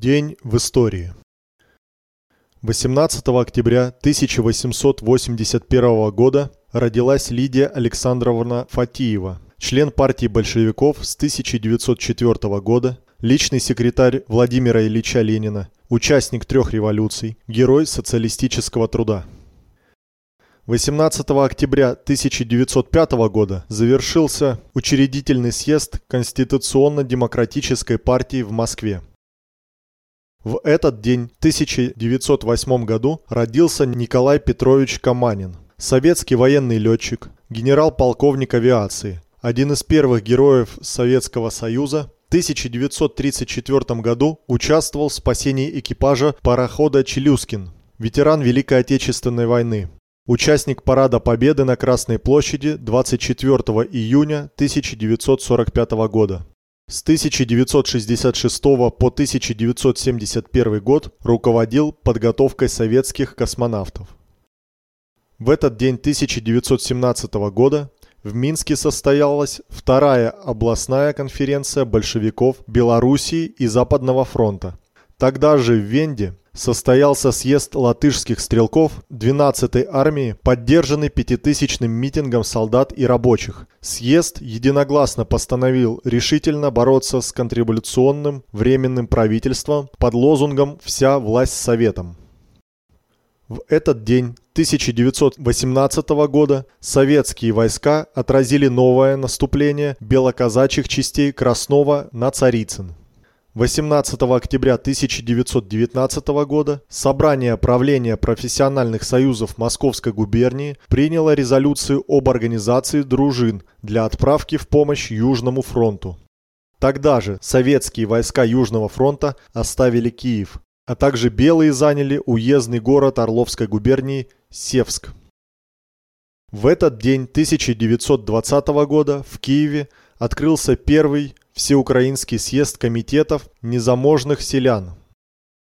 День в истории. 18 октября 1881 года родилась Лидия Александровна Фатиева, член партии большевиков с 1904 года, личный секретарь Владимира Ильича Ленина, участник трех революций, герой социалистического труда. 18 октября 1905 года завершился учредительный съезд Конституционно-демократической партии в Москве. В этот день, в 1908 году, родился Николай Петрович Каманин, советский военный летчик, генерал-полковник авиации, один из первых героев Советского Союза, в 1934 году участвовал в спасении экипажа парохода «Челюскин», ветеран Великой Отечественной войны, Участник Парада Победы на Красной площади 24 июня 1945 года. С 1966 по 1971 год руководил подготовкой советских космонавтов. В этот день 1917 года в Минске состоялась вторая областная конференция большевиков Белоруссии и Западного фронта. Тогда же в Венде состоялся съезд латышских стрелков 12-й армии, поддержанный пятитысячным митингом солдат и рабочих. Съезд единогласно постановил решительно бороться с контрреволюционным временным правительством под лозунгом «Вся власть советом». В этот день 1918 года советские войска отразили новое наступление белоказачьих частей Краснова на Царицын. 18 октября 1919 года Собрание правления профессиональных союзов Московской губернии приняло резолюцию об организации дружин для отправки в помощь Южному фронту. Тогда же советские войска Южного фронта оставили Киев, а также белые заняли уездный город Орловской губернии Севск. В этот день 1920 года в Киеве открылся первый Всеукраинский съезд комитетов незаможных селян.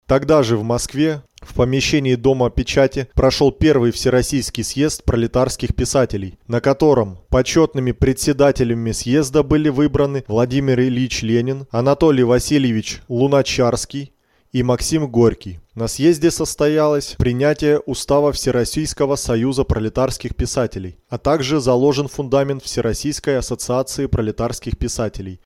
Тогда же в Москве, в помещении Дома печати, прошел первый Всероссийский съезд пролетарских писателей, на котором почетными председателями съезда были выбраны Владимир Ильич Ленин, Анатолий Васильевич Луначарский и Максим Горький. На съезде состоялось принятие устава Всероссийского союза пролетарских писателей, а также заложен фундамент Всероссийской ассоциации пролетарских писателей,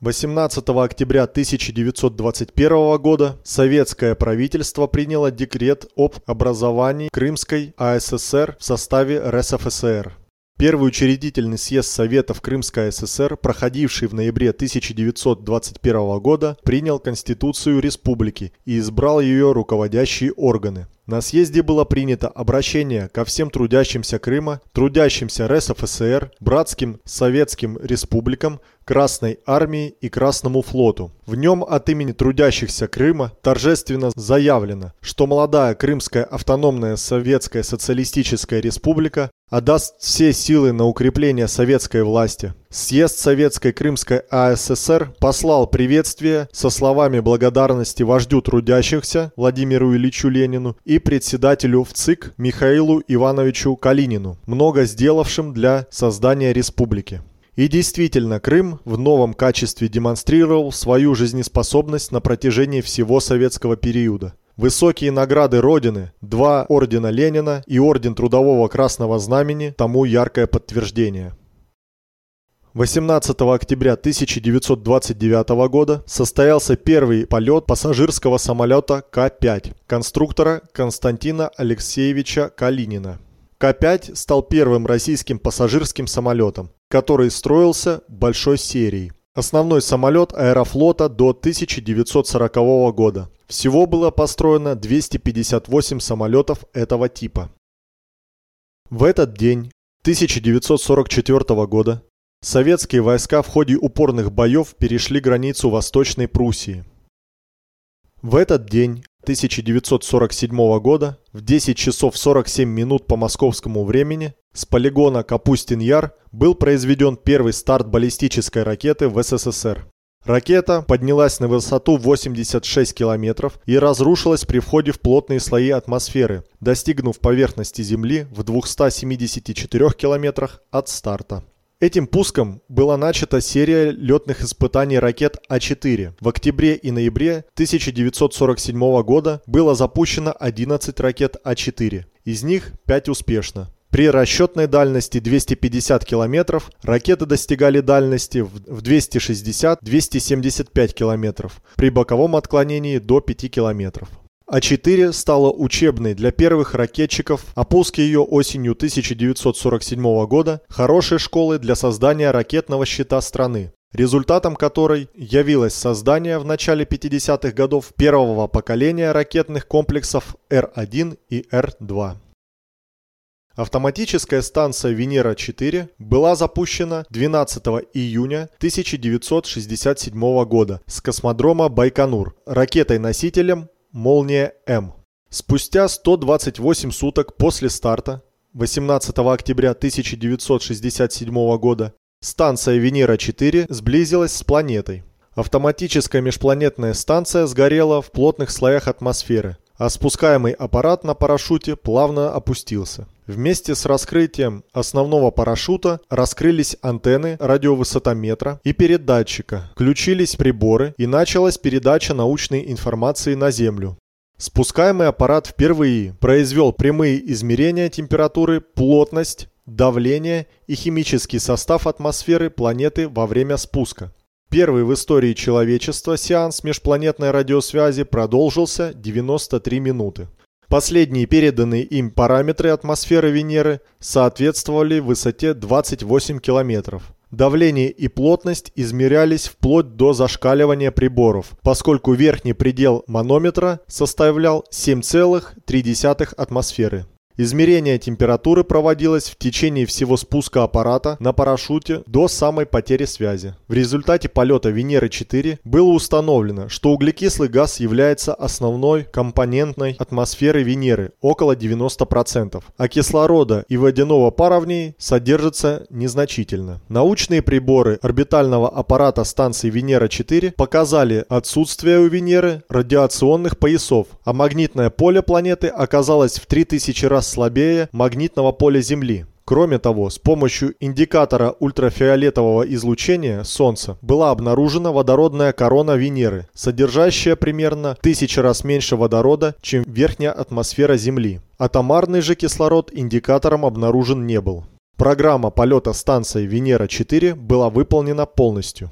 18 октября 1921 года советское правительство приняло декрет об образовании Крымской АССР в составе РСФСР. Первый учредительный съезд Советов Крымской ССР, проходивший в ноябре 1921 года, принял Конституцию республики и избрал ее руководящие органы. На съезде было принято обращение ко всем трудящимся Крыма, трудящимся РСФСР, братским советским республикам, Красной армии и Красному флоту. В нем от имени трудящихся Крыма торжественно заявлено, что молодая Крымская автономная Советская Социалистическая Республика отдаст все силы на укрепление советской власти. Съезд Советской Крымской АССР послал приветствие со словами благодарности вождю трудящихся Владимиру Ильичу Ленину и председателю ВЦИК Михаилу Ивановичу Калинину, много сделавшим для создания республики. И действительно, Крым в новом качестве демонстрировал свою жизнеспособность на протяжении всего советского периода. Высокие награды Родины, два ордена Ленина и орден Трудового Красного Знамени тому яркое подтверждение. 18 октября 1929 года состоялся первый полет пассажирского самолета К-5 конструктора Константина Алексеевича Калинина. К-5 стал первым российским пассажирским самолетом, который строился большой серией. Основной самолет аэрофлота до 1940 года. Всего было построено 258 самолетов этого типа. В этот день 1944 года советские войска в ходе упорных боев перешли границу Восточной Пруссии. В этот день 1947 года в 10 часов 47 минут по московскому времени с полигона Капустин-Яр был произведен первый старт баллистической ракеты в СССР. Ракета поднялась на высоту 86 километров и разрушилась при входе в плотные слои атмосферы, достигнув поверхности Земли в 274 километрах от старта. Этим пуском была начата серия летных испытаний ракет А4. В октябре и ноябре 1947 года было запущено 11 ракет А4. Из них 5 успешно. При расчетной дальности 250 км ракеты достигали дальности в 260-275 км, при боковом отклонении до 5 км. А4 стала учебной для первых ракетчиков, а пуск ее осенью 1947 года – хорошей школой для создания ракетного щита страны, результатом которой явилось создание в начале 50-х годов первого поколения ракетных комплексов Р-1 и Р-2. Автоматическая станция Венера-4 была запущена 12 июня 1967 года с космодрома Байконур ракетой-носителем «Молния-М». Спустя 128 суток после старта, 18 октября 1967 года, станция Венера-4 сблизилась с планетой. Автоматическая межпланетная станция сгорела в плотных слоях атмосферы, а спускаемый аппарат на парашюте плавно опустился. Вместе с раскрытием основного парашюта раскрылись антенны радиовысотометра и передатчика, включились приборы и началась передача научной информации на Землю. Спускаемый аппарат впервые произвел прямые измерения температуры, плотность, давление и химический состав атмосферы планеты во время спуска. Первый в истории человечества сеанс межпланетной радиосвязи продолжился 93 минуты. Последние переданные им параметры атмосферы Венеры соответствовали высоте 28 километров. Давление и плотность измерялись вплоть до зашкаливания приборов, поскольку верхний предел манометра составлял 7,3 атмосферы. Измерение температуры проводилось в течение всего спуска аппарата на парашюте до самой потери связи. В результате полета Венеры-4 было установлено, что углекислый газ является основной компонентной атмосферы Венеры, около 90%, а кислорода и водяного пара в ней содержится незначительно. Научные приборы орбитального аппарата станции Венера-4 показали отсутствие у Венеры радиационных поясов, а магнитное поле планеты оказалось в 3000 раз слабее магнитного поля Земли. Кроме того, с помощью индикатора ультрафиолетового излучения Солнца была обнаружена водородная корона Венеры, содержащая примерно тысячи раз меньше водорода, чем верхняя атмосфера Земли. Атомарный же кислород индикатором обнаружен не был. Программа полета станции Венера-4 была выполнена полностью.